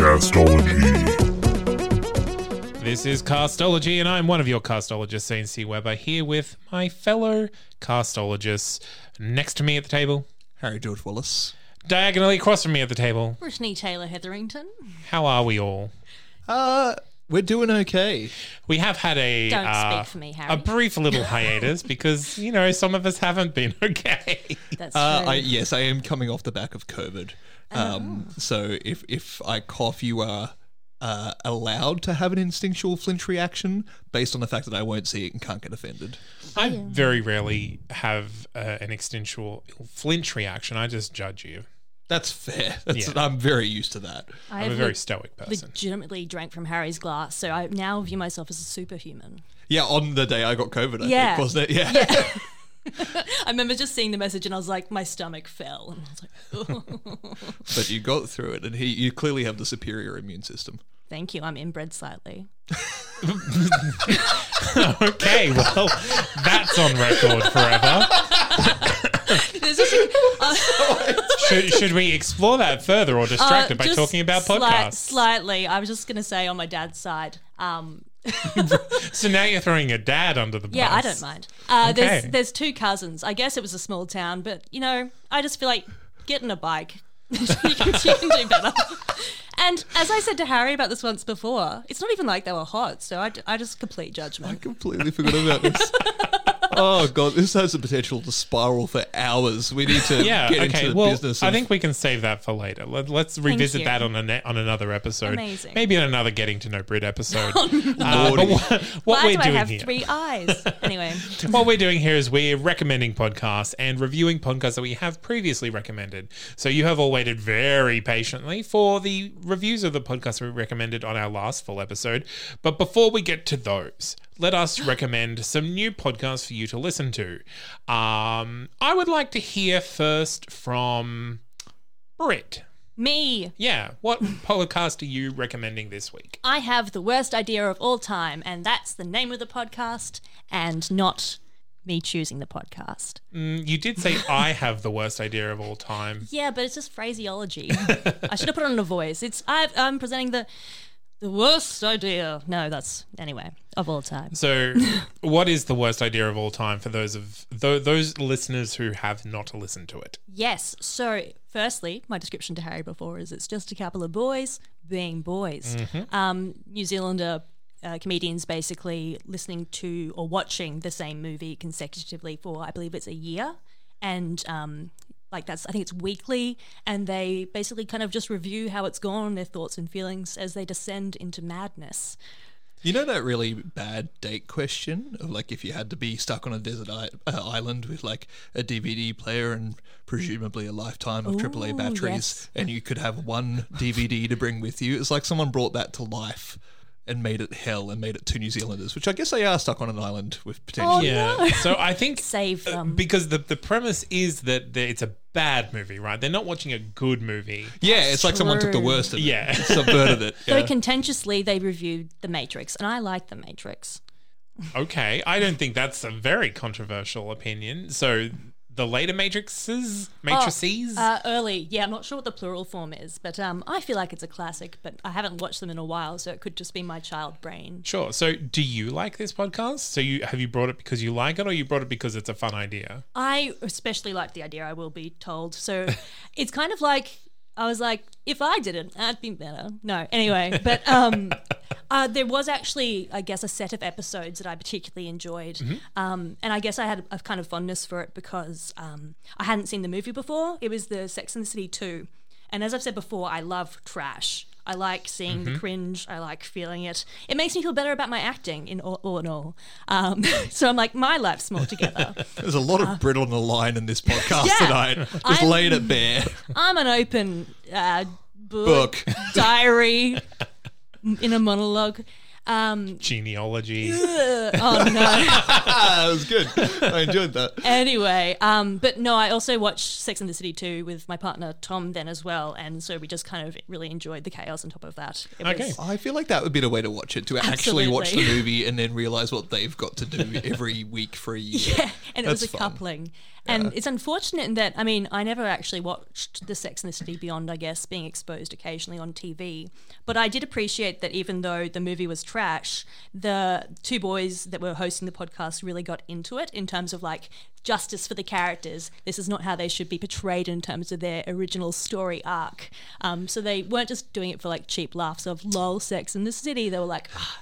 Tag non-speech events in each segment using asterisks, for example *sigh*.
Castology. This is Castology, and I'm one of your castologists, C. Weber, here with my fellow castologists. Next to me at the table, Harry George Wallace. diagonally across from me at the table. Brittany Taylor Hetherington. How are we all? Uh, we're doing okay. We have had a Don't uh, speak for me, Harry. a brief little hiatus because you know some of us haven't been *laughs* okay. That's Uh. I, yes, I am coming off the back of COVID. Um, so if if I cough, you are uh, allowed to have an instinctual flinch reaction based on the fact that I won't see it and can't get offended. I very rarely have uh, an instinctual flinch reaction. I just judge you. That's fair. *laughs* That's, Yeah. I'm very used to that. I I'm a very le- stoic person. legitimately drank from Harry's glass, so I now view myself as a superhuman. Yeah, on the day I got COVID, I Yeah. think, wasn't it? Yeah. *laughs* *laughs* I remember just seeing the message and I was like, my stomach fell. And I was like, but you got through it, and he, you clearly have the superior immune system. thank you, I'm inbred slightly. okay, well, that's on record forever. There's just a- *laughs* Should, should we explore that further or distract uh, it by talking about slight- podcasts? slightly. I was just going to say on my dad's side. Um, *laughs* So now you're throwing your dad under the bus. yeah, I don't mind. Uh, Okay. There's there's two cousins. I guess it was a small town, but you know, I just feel like getting a bike. you, *laughs* can, you can do better. And as I said to Harry about this once before, it's not even like they were hot. So I, I just complete judgment. I completely forgot about this. Oh god, this has the potential to spiral for hours. We need to Yeah, get okay. into the Well, business. I think we can save that for later. Let, let's revisit that on a ne- on another episode. Amazing. Maybe in another Getting to Know Brit episode. *laughs* Uh, but Lordy. what, what Why we're do I have here, three eyes? Anyway, *laughs* what we're doing here is we're recommending podcasts and reviewing podcasts that we have previously recommended. So you have all waited very patiently for the reviews of the podcasts we recommended on our last full episode. But before we get to those, let us recommend some new podcasts for you to listen to. Um, I would like to hear first from Britt. me. Yeah, what *laughs* podcast are you recommending this week? I have the worst idea of all time, and that's the name of the podcast, and not me choosing the podcast. Mm, you did say *laughs* I have the worst idea of all time. Yeah, but it's just phraseology. *laughs* I should have put it on a voice. It's I, I'm presenting the the worst idea. No, that's anyway of all time. So, *laughs* what is the worst idea of all time for those of th- those listeners who have not listened to it? Yes. So, firstly, my description to Harry before is it's just a couple of boys being boys. Um, New Zealander uh, comedians basically listening to or watching the same movie consecutively for, I believe it's a year. And um, like that's, I think it's weekly. And they basically kind of just review how it's gone, their thoughts and feelings as they descend into madness. You know that really bad date question of like if you had to be stuck on a desert I- uh, island with like a DVD player and presumably a lifetime of AAA batteries, yes. and you could have one DVD to bring with you. It's like someone brought that to life and made it hell and made it two New Zealanders, which I guess they are stuck on an island with potentially. Oh, yeah. So I think *laughs* Save uh, them. because the the premise is that the, it's a bad movie, right? They're not watching a good movie. Yeah, it's like someone took the worst of it, Yeah. subverted it. *laughs* So yeah. contentiously, they reviewed The Matrix, and I like The Matrix. Okay, I don't think that's a very controversial opinion. So the later matrices, matrices. Uh, early, yeah, I'm not sure what the plural form is, but um, I feel like it's a classic. But I haven't watched them in a while, so it could just be my child brain. Sure. So, do you like this podcast? So, you have you brought it because you like it, or you brought it because it's a fun idea? I especially like the idea. I will be told. So *laughs* it's kind of like I was like, if I did it, I'd be better. No, anyway, but um, *laughs* uh, there was actually, I guess, a set of episodes that I particularly enjoyed, um, and I guess I had a kind of fondness for it because um, I hadn't seen the movie before. It was the Sex and the City two. And as I've said before, I love trash. I like seeing Mm-hmm. the cringe. I like feeling it. It makes me feel better about my acting in all, all in all. Um, *laughs* so I'm like, my life's more together. *laughs* There's a lot of Brit on the line in this podcast Yeah. tonight. Just I'm- laid it bare. I'm an open uh, book, Book. diary *laughs* in a monologue. Um, Genealogy. *laughs* oh no. *laughs* That was good. I enjoyed that. anyway, um, but no, I also watched Sex and the City 2 with my partner Tom then as well, and so we just kind of really enjoyed the chaos on top of that. It Okay. was- I feel like that would be the way to watch it, to actually watch the Absolutely. *laughs* movie and then realize what they've got to do every week for a year. Yeah, and it was a That's fun. coupling. And it's unfortunate in that, I mean, I never actually watched the Sex and the City beyond, I guess, being exposed occasionally on TV. But I did appreciate that even though the movie was trash, the two boys that were hosting the podcast really got into it in terms of like justice for the characters. This is not how they should be portrayed in terms of their original story arc. Um, so they weren't just doing it for like cheap laughs of lol, Sex in the City. They were like, "Ah,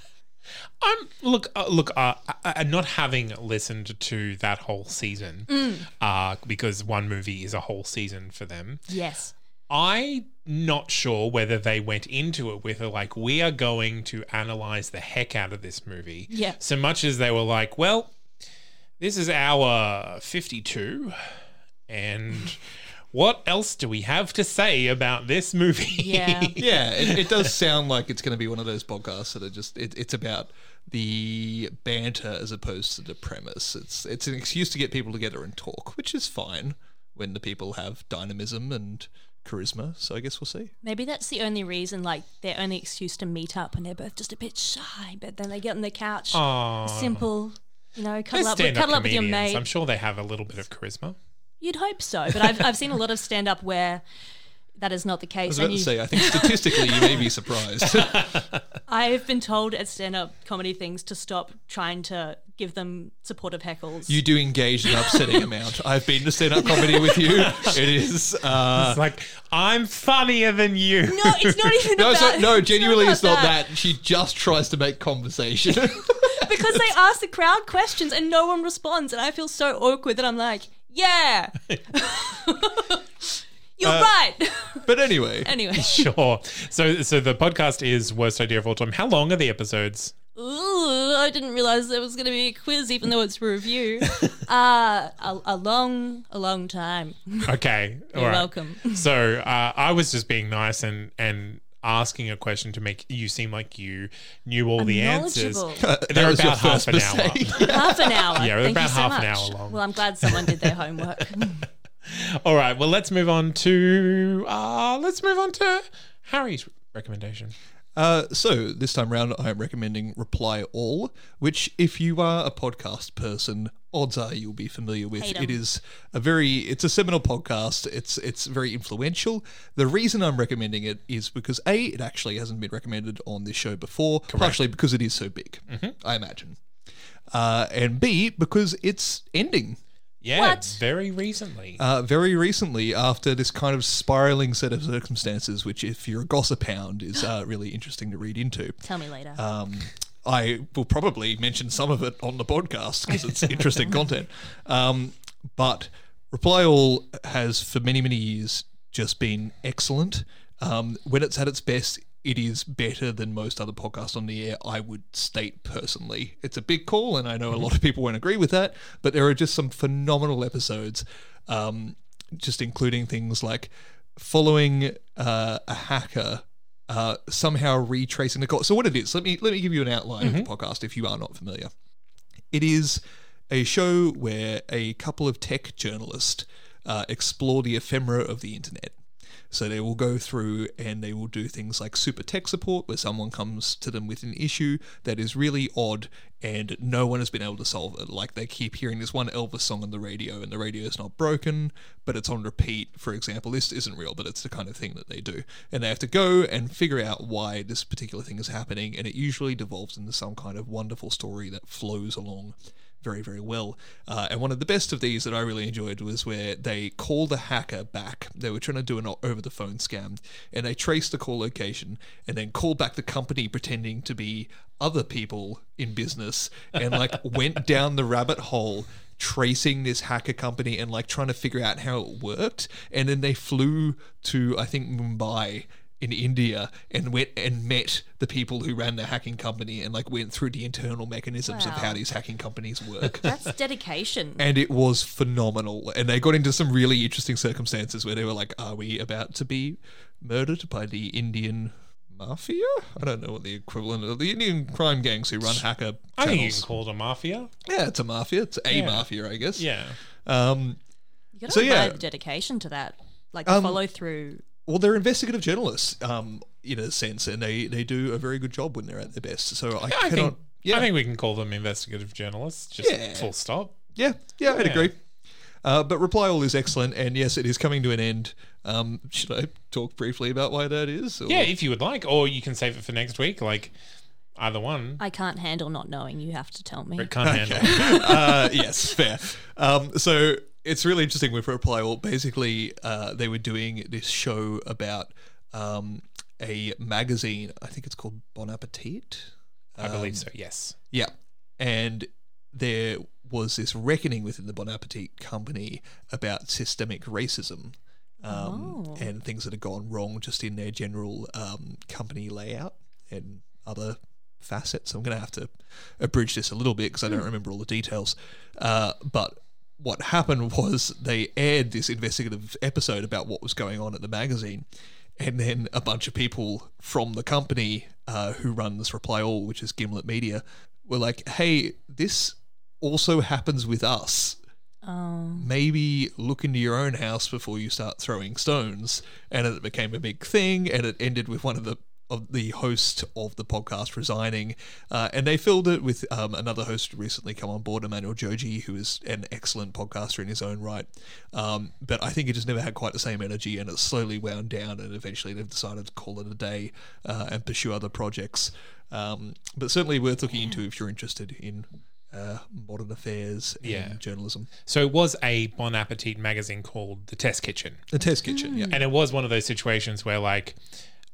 I'm look uh, look uh, uh, not having listened to that whole season uh, because one movie is a whole season for them. yes. I'm not sure whether they went into it with a like we are going to analyze the heck out of this movie. Yeah. So much as they were like, well, this is our 52 and *laughs* what else do we have to say about this movie? Yeah. *laughs* Yeah, it, it does sound like it's going to be one of those podcasts that are just it, it's about the banter as opposed to the premise. It's it's an excuse to get people together and talk, which is fine when the people have dynamism and charisma. So I guess we'll see. Maybe that's the only reason, like their only excuse to meet up, and they're both just a bit shy. But then they get on the couch, Aw. simple, you know, They're cuddle up, with, stand-up cuddle up with your comedians. mate. I'm sure they have a little bit of charisma. You'd hope so, but I've I've seen a lot of stand up where that is not the I case. was about And to say, I think statistically you may be surprised. *laughs* I've been told at stand up comedy things to stop trying to give them supportive heckles. you do engage an upsetting amount. I've been to stand up comedy with you. It is. Uh, It's like I'm funnier than you. no, it's not even no, about. so, no, it's genuinely, not it's not about that. She just tries to make conversation. *laughs* because they ask the crowd questions and no one responds, and I feel so awkward that I'm like, yeah, *laughs* you're Uh, right. but anyway, *laughs* anyway, *laughs* Sure. So so the podcast is worst idea of all time. How long are the episodes? Ooh, I didn't realize there was going to be a quiz, even though it's a review. uh, a, a long, a long time. Okay. You're right. welcome. So uh, I was just being nice and and asking a question to make you seem like you knew all the answers. *laughs* *laughs* They're that was your about half first an hour. *laughs* half an hour. Yeah, Thank about you so half an hour long. Well, I'm glad someone did their homework. All right. Well, let's move on to uh, let's move on to Harry's recommendation. Uh, so this time round, I am recommending Reply All, which, if you are a podcast person, odds are you'll be familiar with. Hate 'em. It is a very, it's a seminal podcast. It's it's very influential. The reason I'm recommending it is because a, it actually hasn't been recommended on this show before, partially because it is so big. I imagine, uh, and b, because it's ending. Yeah, What? very recently. Uh, very recently, after this kind of spiraling set of circumstances, which, if you're a gossip hound, is uh, *gasps* really interesting to read into. Tell me later. Um, I will probably mention some of it on the podcast because it's *laughs* interesting content. Um, but Reply All has, for many, many years, just been excellent. Um, when it's at its best, it is better than most other podcasts on the air, I would state personally. It's a big call, and I know a lot of people won't agree with that, but there are just some phenomenal episodes, um, just including things like following uh, a hacker uh, somehow retracing the call. So what it is, let me let me give you an outline of the podcast if you are not familiar. It is a show where a couple of tech journalists uh, explore the ephemera of the internet. So they will go through and they will do things like super tech support, where someone comes to them with an issue that is really odd and no one has been able to solve it. Like they keep hearing this one Elvis song on the radio and the radio is not broken, but it's on repeat. For example, this isn't real, but it's the kind of thing that they do. And they have to go and figure out why this particular thing is happening, and it usually devolves into some kind of wonderful story that flows along very, very well. Uh, and one of the best of these that I really enjoyed was where they call the hacker back. They were trying to do an over the phone scam, and they traced the call location and then called back the company pretending to be other people in business and like *laughs* went down the rabbit hole tracing this hacker company and like trying to figure out how it worked and then they flew to i think mumbai in India and went and met the people who ran the hacking company and like went through the internal mechanisms of how these hacking companies work. *laughs* That's dedication. and it was phenomenal. And they got into some really interesting circumstances where they were like, "Are we about to be murdered by the Indian mafia? I don't know what the equivalent of the Indian crime gangs who run hacker I think you can call it a mafia. yeah, it's a mafia. It's a Yeah. mafia, I guess. Yeah. Um, You gotta So, yeah. the dedication to that, like Um, follow through. Well, they're investigative journalists, um, in a sense, and they, they do a very good job when they're at their best. So I, I cannot. think yeah, I think we can call them investigative journalists. Just Yeah. full stop. Yeah, yeah, I'd Yeah. agree. Uh, but Reply All is excellent, and yes, it is coming to an end. Um, should I talk briefly about why that is? or- Yeah, if you would like, or you can save it for next week. Like either one. I can't handle not knowing. You have to tell me. Rick can't handle. *laughs* uh, yes, fair. Um, so it's really interesting with Reply All. Basically, uh, they were doing this show about um, a magazine. I think it's called Bon Appetit. I believe so. Yes. Yeah. And there was this reckoning within the Bon Appetit company about systemic racism um, Oh. and things that had gone wrong just in their general um, company layout and other facets. I'm going to have to abridge this a little bit because I don't remember all the details. Uh, but what happened *laughs* was they aired this investigative episode about what was going on at the magazine. And then a bunch of people from the company uh, who run this Reply All, which is Gimlet Media, were like, hey, this also happens with us. Um, Maybe look into your own house before you start throwing stones. And it became a big thing, and it ended with one of the of the host of the podcast resigning, uh, and they filled it with um, another host who recently come on board, Emmanuel Dzotsi, who is an excellent podcaster in his own right. Um, but I think it just never had quite the same energy, and it slowly wound down, and eventually they've decided to call it a day uh, and pursue other projects. Um, but certainly worth looking into if you're interested in uh, modern affairs and Yeah. journalism. So it was a Bon Appetit magazine called The Test Kitchen. The Test Kitchen, yeah. And it was one of those situations where, like,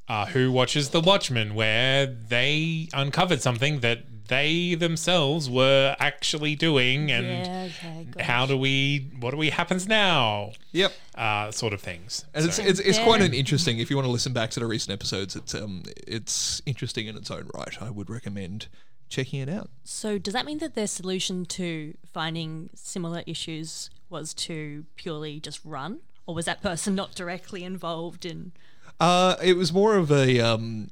uh, who watches The Watchmen, where they uncovered something that they themselves were actually doing, and yeah, okay, how do we, what do we happens now, Yep. uh, sort of things. And it's, So- it's, it's quite Yeah. an interesting. If you want to listen back to the recent episodes, it's um it's interesting in its own right. I would recommend checking it out. So does that mean that their solution to finding similar issues was to purely just run, or was that person not directly involved in? Uh, it was more of a um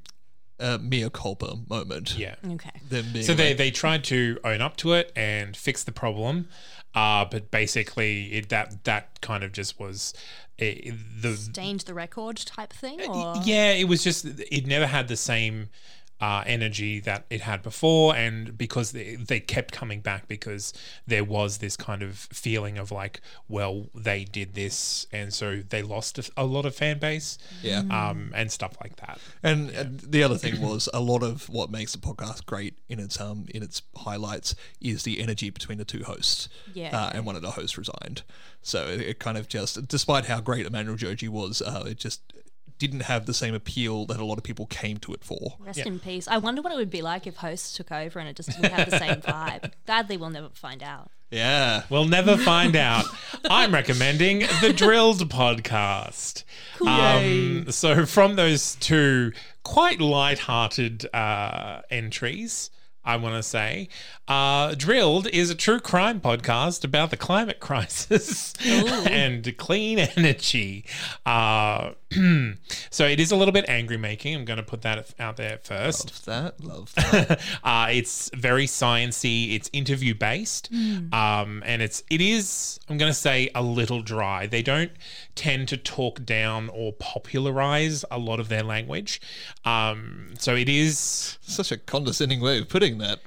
a mea culpa moment. yeah. Okay. Than being So they, like- they tried to own up to it and fix the problem, uh, but basically it, that that kind of just was eh, the Stained the record type thing, or yeah. It was just it never had the same uh, energy that it had before, and because they, they kept coming back because there was this kind of feeling of like, well, they did this, and so they lost a, a lot of fan base, yeah. um, and stuff like that. And, and the other thing was a lot of what makes the podcast great in its um in its highlights is the energy between the two hosts. Yeah. Uh, and one of the hosts resigned, so it, it kind of just, despite how great Emmanuel Dzotsi was, uh, it just didn't have the same appeal that a lot of people came to it for. rest Yeah. in peace. I wonder what it would be like if hosts took over and it just didn't have the same *laughs* vibe. Sadly, we'll never find out. Yeah. We'll never find out. I'm recommending the Drilled podcast. Um, so, from those two quite light-hearted uh, entries, I want to say, uh, Drilled is a true crime podcast about the climate *laughs* crisis and clean energy. Uh, *clears throat* so, it is a little bit angry making. I'm going to put that out there first. Love that. Love that. *laughs* uh, it's very sciency. It's interview based, um, and it's it is I'm going to say a little dry. They don't tend to talk down or popularize a lot of their language, um, so it is. Such a condescending way of putting that.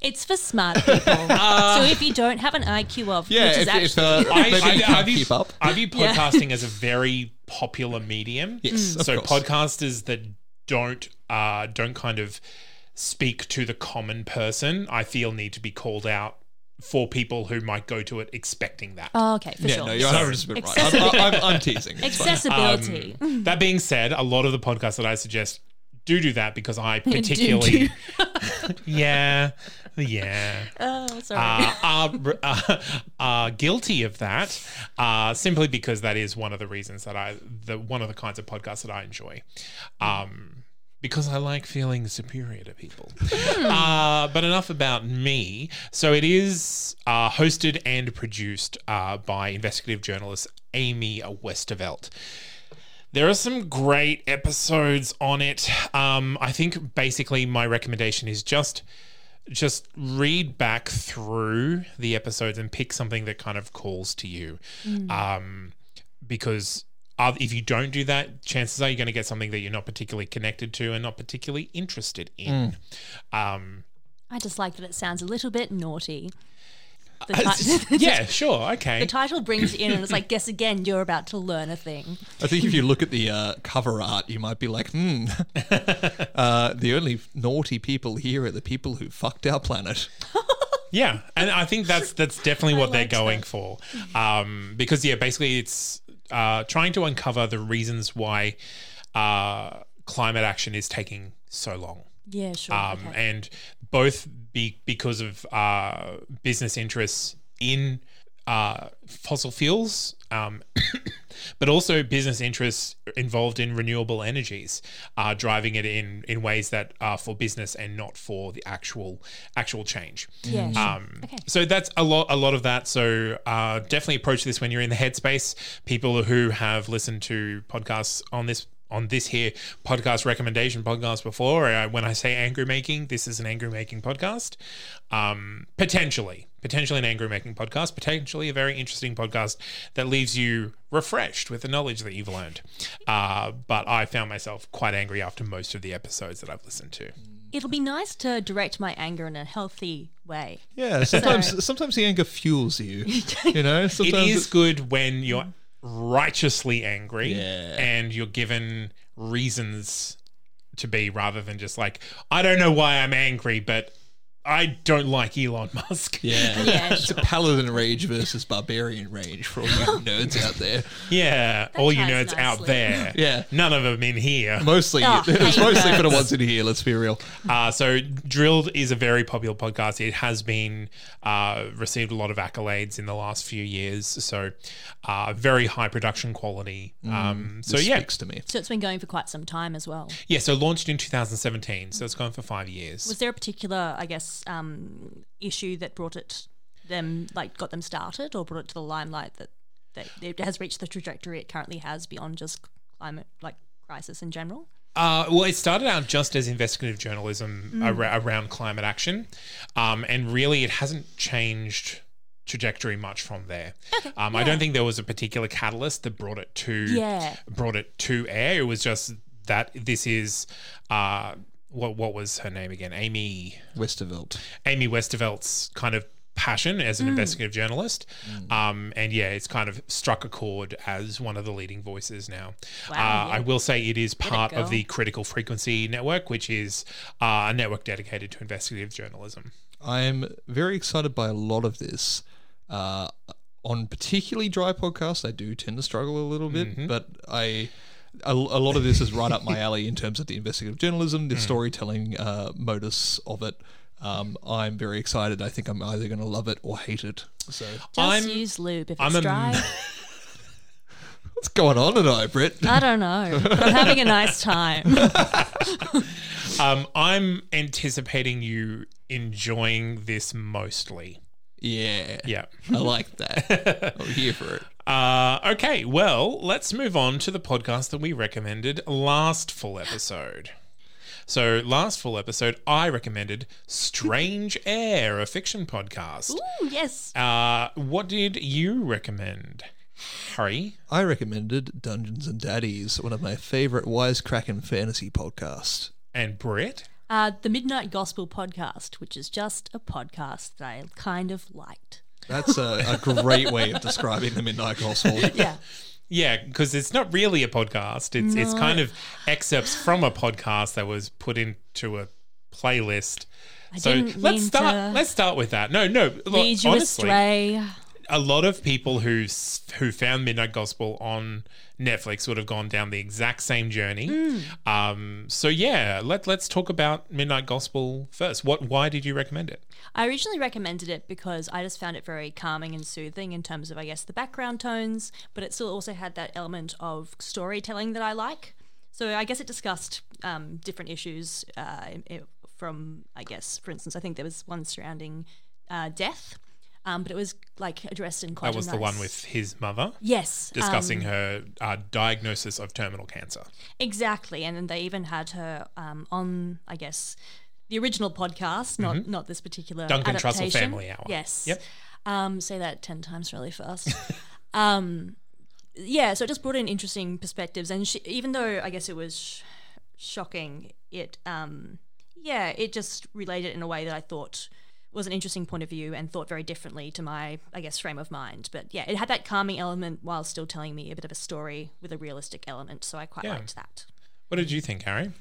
It's for smart people. *laughs* so if you don't have an IQ of, Yeah, which is if, if uh, I, maybe I, you I view, keep up. I view *laughs* Yeah. podcasting as a very popular medium. Yes, of so course. podcasters that don't uh, don't kind of speak to the common person, I feel need to be called out for people who might go to it expecting that. oh, okay, for Yeah, sure. no, you're 100% right. I'm, Accessibility. I'm, I'm teasing. It's fine. Accessibility. Um, that being said, a lot of the podcasts that I suggest do do that because I *laughs* particularly, *laughs* yeah, *laughs* yeah, Oh, sorry. uh, are, uh, are guilty of that uh, simply because that is one of the reasons that I, the one of the kinds of podcasts that I enjoy. Um, because I like feeling superior to people. uh, but enough about me. So it is uh, hosted and produced uh, by investigative journalist Amy Westervelt. There are some great episodes on it. Um, I think basically my recommendation is just just read back through the episodes and pick something that kind of calls to you. Um, because uh, if you don't do that, chances are you're going to get something that you're not particularly connected to and not particularly interested in. Um, I just like that it sounds a little bit naughty. The, ti- *laughs* yeah, *laughs* sure, okay. the title brings you in, and it's like, guess again, you're about to learn a thing. I think if you look at the uh, cover art, you might be like, hmm, *laughs* uh, the only naughty people here are the people who fucked our planet. Yeah, and I think that's that's definitely what they're going that. for, um, because yeah, basically it's uh, trying to uncover the reasons why uh, climate action is taking so long, Yeah, sure. um, okay. and both be because of uh, business interests in uh, fossil fuels, um, *coughs* but also business interests involved in renewable energies, uh, driving it in in ways that are for business and not for the actual actual change. yeah. Um, Okay. So that's a lot, a lot of that. So uh, definitely approach this when you're in the headspace. People who have listened to podcasts on this on this here podcast recommendation podcast before. Uh, when I say angry making, this is an angry making podcast. Um, potentially, potentially an angry making podcast. Potentially a very interesting podcast that leaves you refreshed with the knowledge that you've learned. Uh, but I found myself quite angry after most of the episodes that I've listened to. It'll be nice to direct my anger in a healthy way. Yeah, sometimes sometimes the anger fuels you. *laughs* You know, it sometimes is good when you're righteously angry Yeah. and you're given reasons to be rather than just like I don't know why I'm angry but I don't like Elon Musk. Yeah, *laughs* Yeah, it's a paladin rage versus barbarian rage for all you nerds out there. Yeah, all you ties nerds out there. Yeah. None of them in here. Mostly, Oh, *laughs* it's hate mostly for the nerds. ones in here. Let's be real. Uh, so Drilled is a very popular podcast. It has been uh, received a lot of accolades in the last few years. So uh, very high production quality. Um, so This yeah, speaks to me. So it's been going for quite some time as well. yeah. So launched in 2017. So it's gone for five years. Was there a particular, I guess, um, issue that brought it them like got them started or brought it to the limelight that, that it has reached the trajectory it currently has beyond just climate like crisis in general? Uh, well, it started out just as investigative journalism ar- around climate action, um, and really it hasn't changed trajectory much from there. um, I don't think there was a particular catalyst that brought it to Yeah. brought it to air. It was just that this is uh, what what was her name again? Amy Westervelt. Amy Westervelt's kind of passion as an investigative journalist. Um, and yeah, it's kind of struck a chord as one of the leading voices now. Wow, uh, yeah. I will say it is part girl. of the Critical Frequency Network, which is uh, a network dedicated to investigative journalism. I'm very excited by a lot of this. Uh, on particularly dry podcasts, I do tend to struggle a little bit, but I. A, a lot of this is right up my alley in terms of the investigative journalism, the storytelling uh, modus of it. Um, I'm very excited. I think I'm either going to love it or hate it. So, Just I'm- use lube if I'm it's a- dry. *laughs* what's going on tonight, Britt? I don't know. I'm having a nice time. *laughs* Um, I'm anticipating you enjoying this mostly. Yeah, Yeah. I like that. *laughs* I'm here for it. Uh, okay, well, let's move on to the podcast that we recommended last full episode. So, last full episode, I recommended Strange Air, a fiction podcast. Ooh, yes. Uh, what did you recommend, Harry? I recommended Dungeons and Daddies, one of my favorite wisecracking fantasy podcasts. And Brett? Uh, the Midnight Gospel podcast, which is just a podcast that I kind of liked. That's a, a great way of describing the Midnight Gospel. *laughs* Yeah. Yeah, because it's not really a podcast. It's it's kind of excerpts from a podcast that was put into a playlist. so didn't let's mean start. to Let's start with that. No, no. look, Lead you honestly, astray. a lot of people who who found Midnight Gospel on Netflix would have gone down the exact same journey. Hmm. Um, so yeah, let let's talk about Midnight Gospel first. What why did you recommend it? I originally recommended it because I just found it very calming and soothing in terms of, I guess, the background tones, but it still also had that element of storytelling that I like. So I guess it discussed um, different issues uh, it, from, I guess, for instance, I think there was one surrounding uh, death, um, but it was like addressed in quite That was a the one with his mother yes discussing um, her uh, diagnosis of terminal cancer. Exactly, and then they even had her um, on, I guess, the original podcast, not not this particular Mm-hmm. Duncan Trussell adaptation. Family Hour. Yes. Yep. Um, say that ten times really fast. *laughs* um, yeah, so it just brought in interesting perspectives, and she, even though I guess it was sh- shocking, it um, yeah, it just related in a way that I thought was an interesting point of view and thought very differently to my, I guess, frame of mind. But yeah, it had that calming element while still telling me a bit of a story with a realistic element. So I quite Yeah. liked that. What did you think, Harry?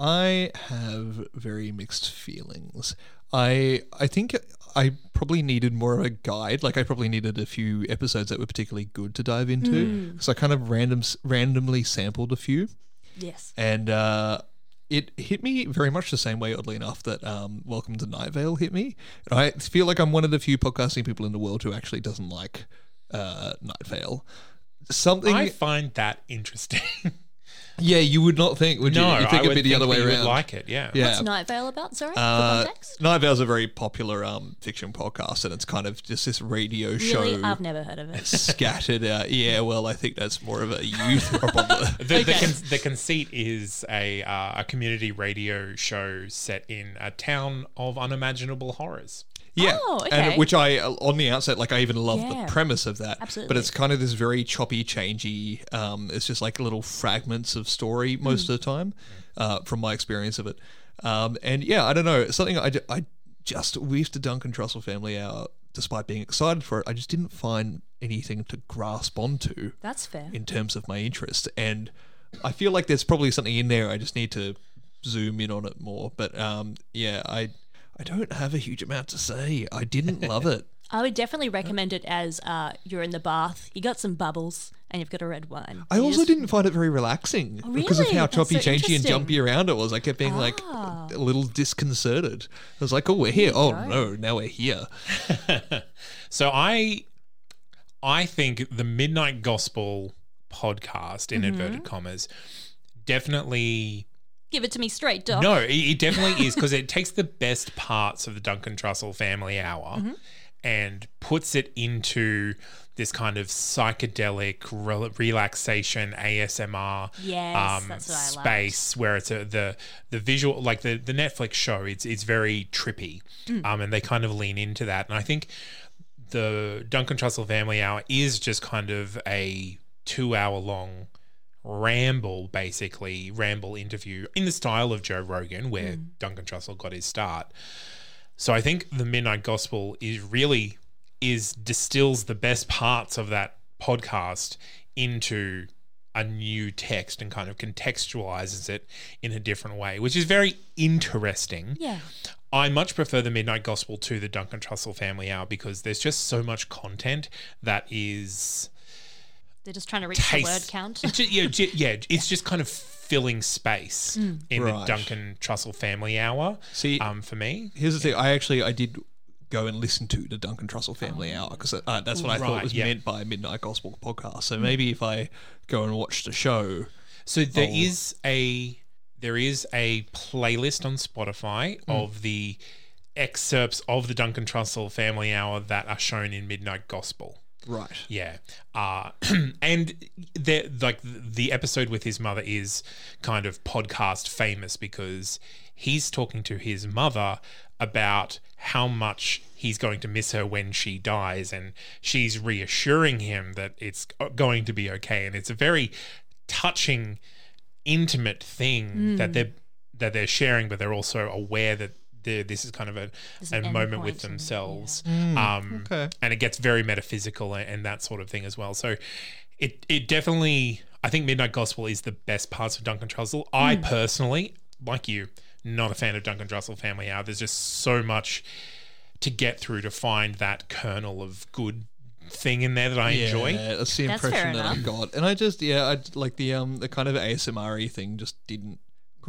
I have very mixed feelings. I I think I probably needed more of a guide. Like I probably needed a few episodes that were particularly good to dive into. So I kind of random randomly sampled a few, Yes. and uh, it hit me very much the same way, oddly enough, that um, Welcome to Night Vale hit me. And I feel like I'm one of the few podcasting people in the world who actually doesn't like uh, Night Vale. Something, I find that interesting. *laughs* yeah, you would not think, would you? no, you think I it'd would be the other way around. would like it. Yeah. yeah, What's Night Vale about? Sorry, Uh, for context. Night Vale's a very popular um, fiction podcast, and it's kind of just this radio Really, show I've never heard of it. *laughs* scattered out. Yeah, well, I think that's more of a youth *laughs* problem. The, the, Okay. con- the conceit is a uh, a community radio show set in a town of unimaginable horrors. Yeah, Oh, okay. and which I on the outset like I even love Yeah. the premise of that. Absolutely. But it's kind of this very choppy, changey. Um, it's just like little fragments of story most Hmm. of the time, uh, from my experience of it. Um, and yeah, I don't know something I, I just with the Duncan Trussell family hour, despite being excited for it, I just didn't find anything to grasp onto That's fair. in terms of my interest. And I feel like there's probably something in there. I just need to zoom in on it more. But um, yeah, I I don't have a huge amount to say. I didn't love it. *laughs* I would definitely recommend it as uh, you're in the bath, you got some bubbles, and you've got a red wine. I You also just- didn't find it very relaxing because of how That's choppy, so changey, and jumpy around it was. I kept being like Ah. a little disconcerted. I was like, "Oh, we're here. Oh go. no, now we're here." *laughs* So I I think the Midnight Gospel podcast in inverted commas definitely Give it to me straight, Doc. no, it, it definitely is because it takes the best parts of the Duncan Trussell Family Hour and puts it into this kind of psychedelic rel relaxation ASMR Yes, um, that's what I liked. space where it's a, the the visual like the the Netflix show it's it's very trippy Mm. um and they kind of lean into that and I think the Duncan Trussell Family Hour is just kind of a two hour long ramble, basically, ramble interview in the style of Joe Rogan, where hmm. Duncan Trussell got his start. So I think the Midnight Gospel is really is distills the best parts of that podcast into a new text and kind of contextualizes it in a different way, which is very interesting. Yeah. I much prefer the Midnight Gospel to the Duncan Trussell Family Hour because there's just so much content that is They're just trying to reach taste. the word count. It's *laughs* ju- yeah, ju- yeah, it's just kind of filling space in the Right. Duncan Trussell Family Hour. See, um, for me, Here's the thing. I actually I did go and listen to the Duncan Trussell Family Hour because uh, that's what I thought Right, was yeah. meant by Midnight Gospel podcast. So maybe if I go and watch the show, so there Oh. is a there is a playlist on Spotify Hmm. of the excerpts of the Duncan Trussell Family Hour that are shown in Midnight Gospel. Right? Yeah. Uh, *clears throat* and the like the episode with his mother is kind of podcast famous because he's talking to his mother about how much he's going to miss her when she dies and she's reassuring him that it's going to be okay and it's a very touching intimate thing that they're that they're sharing but they're also aware that this is kind of a, a moment with point and- themselves um, okay. and it gets very metaphysical and, and that sort of thing as well. So it it definitely I think Midnight Gospel is the best parts of Duncan Trussell. I personally, like you, not a fan of Duncan Trussell Family Hour. There's just so much to get through to find that kernel of good thing in there that I enjoy. Yeah, that's the That's fair impression that I enough. got, and I just yeah, I like the um the kind of ASMR thing just didn't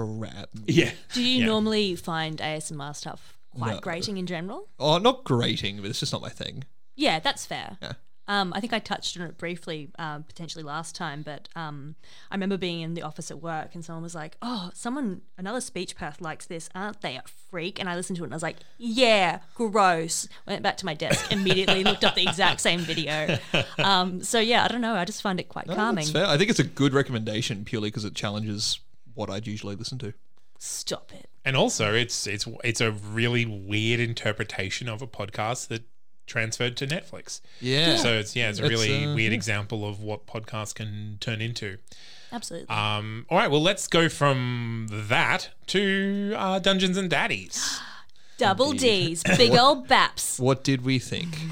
grab. me. Yeah. Do you Yeah. normally find ASMR stuff quite No. grating in general? Oh, not grating, but it's just not my thing. Yeah, that's fair. Yeah. Um, I think I touched on it briefly, um, potentially last time, but um, I remember being in the office at work and someone was like, "Oh, someone, another speech path likes this, aren't they? A freak?" And I listened to it and I was like, "Yeah, gross." Went back to my desk, *laughs* immediately looked up the exact same video. *laughs* Um, so yeah, I don't know. I just find it quite No, calming. That's fair. I think it's a good recommendation purely because it challenges what I'd usually listen to. Stop it. And also, it's it's it's a really weird interpretation of a podcast that transferred to Netflix. Yeah. So it's yeah, it's a It's, really uh, weird yeah. example of what podcasts can turn into. Absolutely. Um, all right, well, let's go from that to uh, Dungeons and Daddies. *gasps* Double D's, *laughs* big old baps. What did we think? *laughs*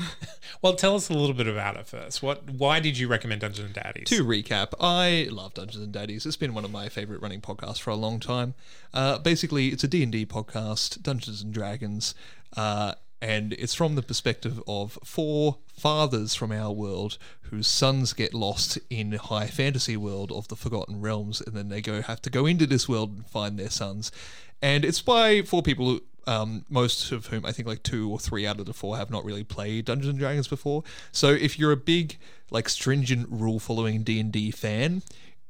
Well, tell us a little bit about it first. What? Why did you recommend Dungeons and Daddies? to recap, I love Dungeons and Daddies. It's been one of my favorite running podcasts for a long time. Uh, basically, it's a D&D podcast, Dungeons and Dragons, uh, and it's from the perspective of four fathers from our world whose sons get lost in high fantasy world of the Forgotten Realms, and then they go have to go into this world and find their sons. And it's by four people who um, most of whom I think like two or three out of the four have not really played Dungeons and Dragons before. So if you're a big like stringent rule following D and D fan,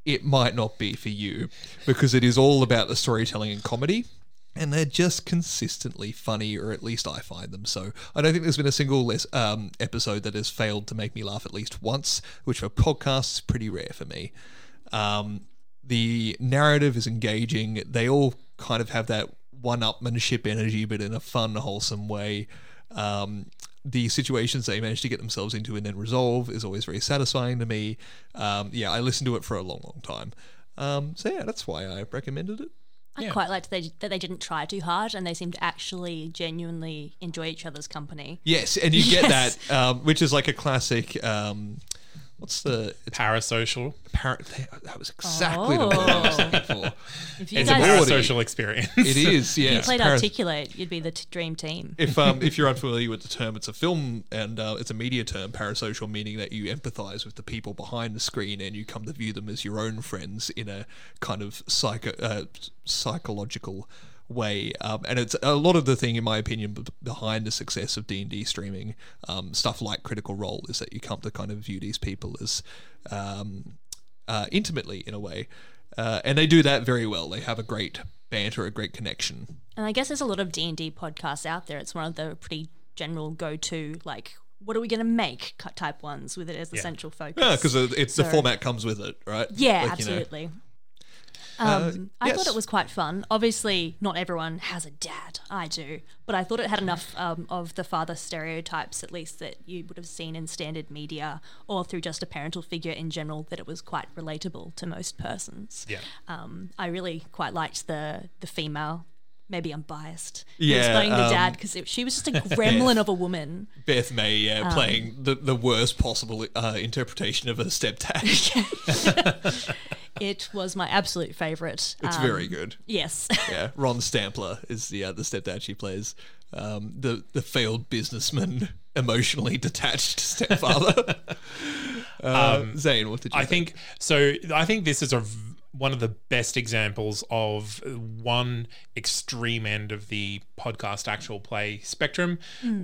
it might not be for you because it is all about the storytelling and comedy. And they're just consistently funny, or at least I find them so. I don't think there's been a single less, um, episode that has failed to make me laugh at least once, which for podcasts is pretty rare for me. Um, the narrative is engaging. They all kind of have that one-upmanship energy, but in a fun, wholesome way. Um, the situations they manage to get themselves into and then resolve is always very satisfying to me. Um, yeah, I listened to it for a long, long time. Um, so yeah, that's why I recommended it. I Yeah. quite liked that they, that they didn't try too hard and they seemed to actually genuinely enjoy each other's company. Yes, and you get *laughs* Yes. that, um, which is like a classic. Um, what's the it's Parasocial. par- That was exactly the word I was looking for. *laughs* If you It's a guys Already- parasocial experience. *laughs* It is, you played Paras- Articulate, you'd be the t- dream team. if um, if you're *laughs* unfamiliar with the term, it's a film and uh, it's a media term, parasocial, meaning that you empathise with the people behind the screen and you come to view them as your own friends in a kind of psycho uh, psychological way. Um, and it's a lot of the thing, in my opinion, behind the success of D and D streaming, um, stuff like Critical Role, is that you come to kind of view these people as um, uh, intimately in a way. Uh, and they do that very well. They have a great banter, a great connection. And I guess there's a lot of D&D podcasts out there. It's one of the pretty general go-to, like, what are we going to make type ones with it as the central focus. Yeah, because it's the format comes with it, right? Yeah, Like, you know. Uh, Um, I thought it was quite fun. Obviously, not everyone has a dad. I do, but I thought it had enough um, of the father stereotypes, at least that you would have seen in standard media or through just a parental figure in general, that it was quite relatable to most persons. Yeah. Um, I really quite liked the the female. Maybe I'm biased. Yeah, who was playing the um, dad because she was just a *laughs* gremlin of a woman. Beth May, yeah, Um, playing the, the worst possible uh, interpretation of a stepdad. *laughs* *laughs* It was my absolute favorite. it's Um, very good. Yes. Yeah, Ron Stampler is the uh, the stepdad she plays. Um, the the failed businessman, emotionally detached stepfather. uh, Zane, what did you? Um, I think so. I think this is a v- one of the best examples of one extreme end of the podcast actual play spectrum,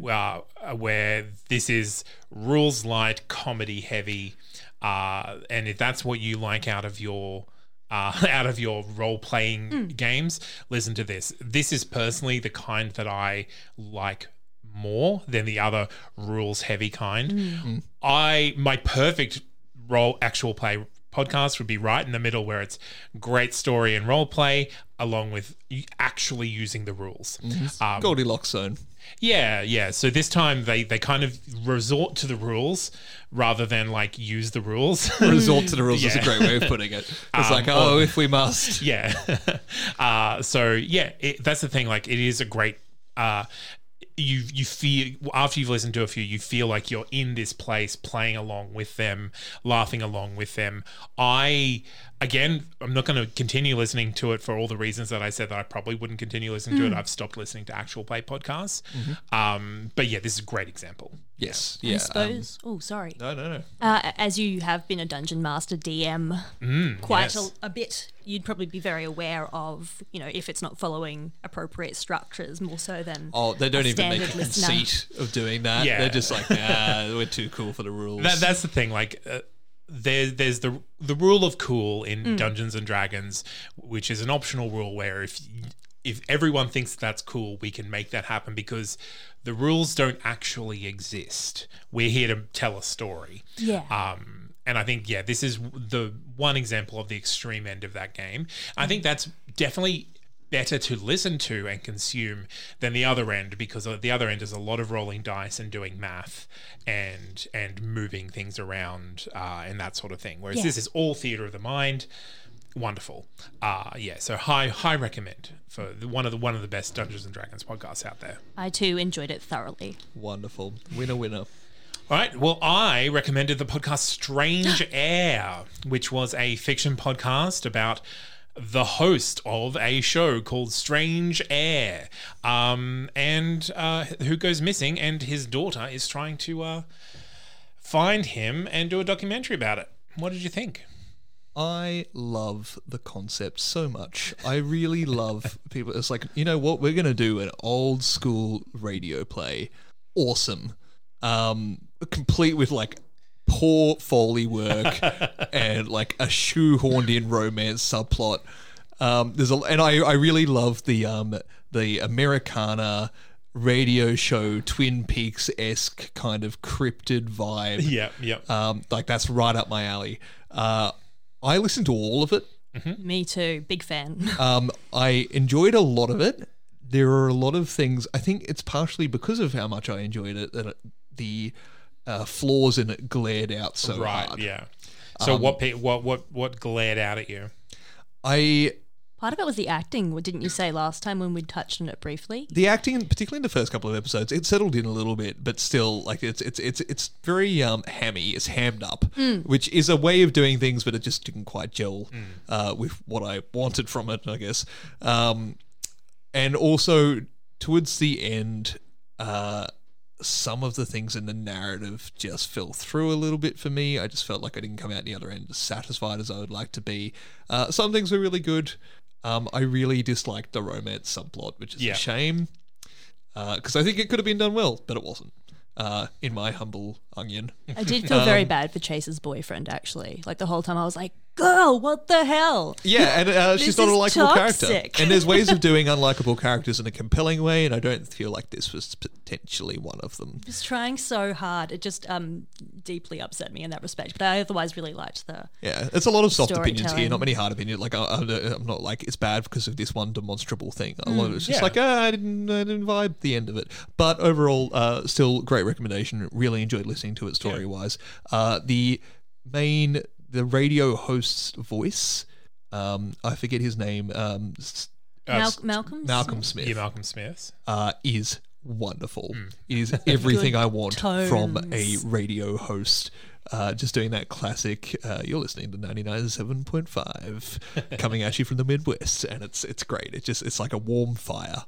uh, where this is rules light, comedy heavy, uh, and if that's what you like out of your uh, *laughs* out of your role playing games, listen to this. This is personally the kind that I like more than the other rules heavy kind. I my perfect role actual play podcast would be right in the middle where it's great story and role play along with actually using the rules. Um, Goldilocks zone. yeah, yeah. So this time they they kind of resort to the rules rather than like use the rules. *laughs* Resort to the rules is a great way of putting it. *laughs* It's Um, like, oh, if we must. *laughs* yeah. uh, so yeah, it, that's the thing. Like, it is a great. Uh, you you feel after you've listened to a few, you feel like you're in this place, playing along with them, laughing along with them. I again, I'm not going to continue listening to it for all the reasons that I said that I probably wouldn't continue listening to it. I've stopped listening to actual play podcasts. Um, but yeah, this is a great example. Yes. I Yeah. um, suppose. oh, sorry. no, no, no. Uh, as you have been a dungeon master DM quite Mm, yes. a, a bit, you'd probably be very aware of, you know, if it's not following appropriate structures more so than Oh, they don't a even make a listener. conceit of doing that. Yeah. They're just like, nah, we're too cool for the rules. That, that's the thing. Like, uh, there, there's the the rule of cool in Mm. Dungeons and Dragons, which is an optional rule where if if everyone thinks that's cool, we can make that happen because the rules don't actually exist. We're here to tell a story. Yeah. Um, and I think yeah, this is the one example of the extreme end of that game. I think that's definitely better to listen to and consume than the other end because the other end is a lot of rolling dice and doing math and and moving things around uh, and that sort of thing. Whereas Yeah. this is all theater of the mind. Wonderful, uh, yeah. So high, high recommend for the, one of the one of the best Dungeons and Dragons podcasts out there. I too enjoyed it thoroughly. Wonderful. Winner, winner. All right. Well, I recommended the podcast Strange *gasps* Air, which was a fiction podcast about the host of a show called Strange Air, um, and uh, who goes missing, and his daughter is trying to uh, find him and do a documentary about it. What did you think? I love the concept so much. I really love *laughs* people. It's like, you know what? We're going to do an old school radio play. Awesome. Um, complete with like poor Foley work *laughs* and like a shoehorned in romance subplot. Um, there's a, and I, I really love the, um, the Americana radio show Twin Peaks esque kind of cryptid vibe. Yeah, yeah. Um, like that's right up my alley. Uh, I listened to all of it. Me too. Big fan. *laughs* Um, I enjoyed a lot of it. There are a lot of things. I think it's partially because of how much I enjoyed it that it, the uh, flaws in it glared out so right. hard. Yeah. So what, pe- what, what, what glared out at you? I Part of it was the acting, didn't you say last time when we touched on it briefly? the acting, particularly in the first couple of episodes, it settled in a little bit, but still, like it's it's it's it's very um, hammy. It's hammed up, which is a way of doing things, but it just didn't quite gel uh, with what I wanted from it, I guess. Um, and also towards the end, uh, some of the things in the narrative just fell through a little bit for me. I just felt like I didn't come out the other end as satisfied as I would like to be. Uh, some things were really good. Um, I really disliked the romance subplot, which is Yeah. a shame because I think it could have been done well, but it wasn't. Uh, in my humble onion, I did feel Um, very bad for Chase's boyfriend, actually. Like the whole time I was like, girl, what the hell? yeah, and uh, she's not a likable character. And there's ways of *laughs* doing unlikable characters in a compelling way, and I don't feel like this was potentially one of them. was trying so hard. It just um deeply upset me in that respect. But I otherwise really liked the Yeah, it's a lot of soft opinions here, not many hard opinions. Like I, I'm I'm not like it's bad because of this one demonstrable thing. A lot of it's just Yeah. like ah, I didn't, I didn't vibe the end of it. But overall, uh, still great recommendation. Really enjoyed listening to it story wise. Uh, the main the radio host's voice, um, I forget his name. Um, s- Uh, Mal- s- Malcolm. Malcolm Smith yeah, Malcolm Smith. uh, is wonderful. It is *laughs* everything I want from a radio host. Uh, just doing that classic. Uh, you're listening to 99.7.5 *laughs* coming at you from the Midwest, and it's it's great. It's just it's like a warm fire.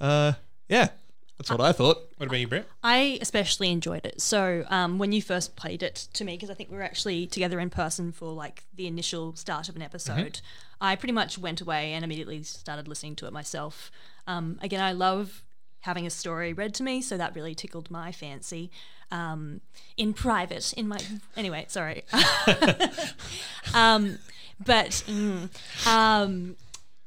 Uh, yeah, that's what I thought. What about you, Brett? I especially enjoyed it. So um, when you first played it to me, because I think we were actually together in person for like the initial start of an episode, I pretty much went away and immediately started listening to it myself. Um, again, I love having a story read to me, so that really tickled my fancy. Um, in private, in my anyway, sorry. *laughs* *laughs* um, but mm, um,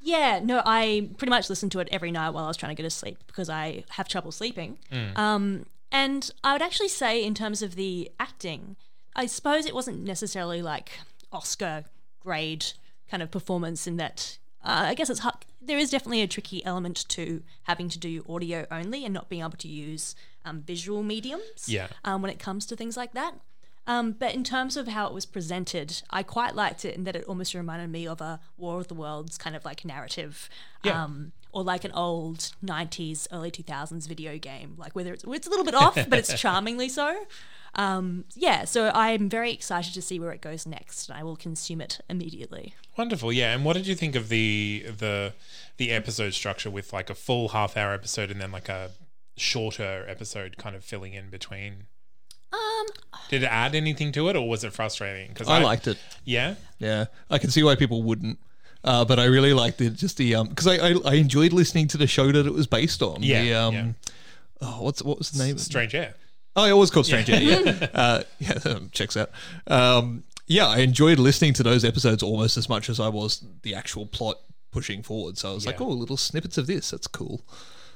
yeah, no, I pretty much listened to it every night while I was trying to go to sleep because I have trouble sleeping. Um, and I would actually say, in terms of the acting, I suppose it wasn't necessarily like Oscar grade kind of performance in that. Uh, I guess it's hard. There is definitely a tricky element to having to do audio only and not being able to use um, visual mediums Yeah. um, when it comes to things like that. Um, but in terms of how it was presented, I quite liked it in that it almost reminded me of a War of the Worlds kind of like narrative, Yeah. um, or like an old '90s, early 2000s video game. Like whether it's it's a little bit off, *laughs* but it's charmingly so. Um, yeah, so I'm very excited to see where it goes next, and I will consume it immediately. Wonderful, yeah. And what did you think of the the the episode structure with like a full half hour episode and then like a shorter episode kind of filling in between? Um, Did it add anything to it, or was it frustrating? Because I liked it. Yeah, Yeah, I can see why people wouldn't. Uh, but I really liked it. Just the um, because I, I I enjoyed listening to the show that it was based on. Yeah, The, um, yeah. Oh, what's what was the name? Strange Air. Oh, it was called Strange Air. Yeah, *laughs* uh, yeah, checks out. Um, yeah, I enjoyed listening to those episodes almost as much as I was the actual plot pushing forward. So I was like, Yeah. oh, little snippets of this. That's cool.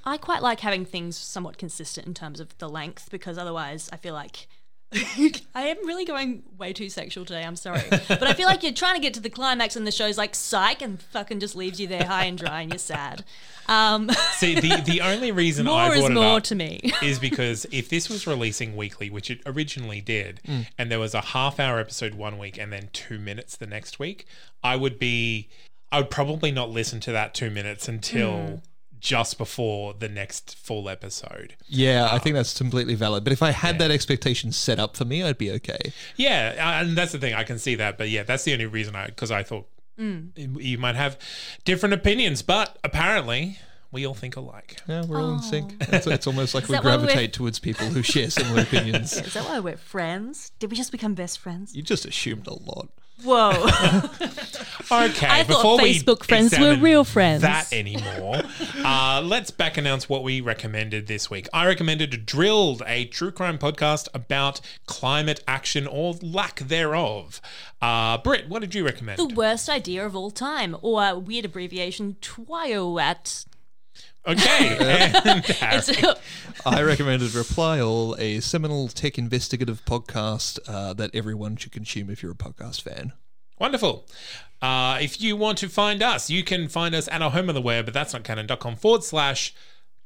I quite like having things somewhat consistent in terms of the length because otherwise I feel like *laughs* I am really going way too sexual today. I'm sorry, but I feel like you're trying to get to the climax and the show's like psych and fucking just leaves you there high and dry and you're sad. Um, See, the the *laughs* only reason I more brought is it more up to me. *laughs* is because if this was releasing weekly, which it originally did, and there was a half hour episode one week and then two minutes the next week, I would be, I would probably not listen to that two minutes until just before the next full episode. Yeah, I um, think that's completely valid. But if I had that expectation set up for me, I'd be okay. Yeah, and that's the thing. I can see that, but yeah, that's the only reason I because I thought mm. you might have different opinions, but apparently we all think alike. Yeah, we're all in sync. It's, it's almost like we that why we're- gravitate towards people who share similar *laughs* opinions. Is that why we're friends? Did we just become best friends? You just assumed a lot. Whoa. *laughs* Okay, I thought before Facebook we friends were examine real friends. That anymore, uh, let's back announce what we recommended this week. I recommended Drilled, a true crime podcast about climate action or lack thereof. Uh, Britt, what did you recommend? the worst idea of all time, or weird abbreviation, TWIOAT. Okay, *laughs* and Harry. I recommended Reply All, a seminal tech investigative podcast uh, that everyone should consume if you're a podcast fan. Wonderful. Uh, if you want to find us, you can find us at our home of the web, but that's not canon.com forward slash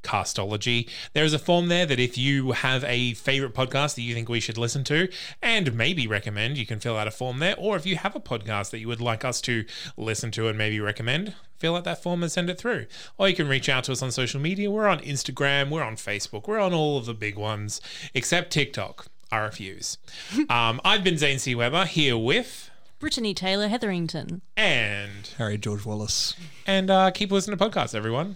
castology. There is a form there that if you have a favorite podcast that you think we should listen to and maybe recommend, you can fill out a form there. Or if you have a podcast that you would like us to listen to and maybe recommend, fill out that form and send it through. Or you can reach out to us on social media. We're on Instagram, we're on Facebook, we're on all of the big ones, except TikTok. I refuse. *laughs* um, I've been Zane C. Weber here with Brittany Taylor Hetherington. and Harry George Wallace. and uh, keep listening to podcasts, everyone.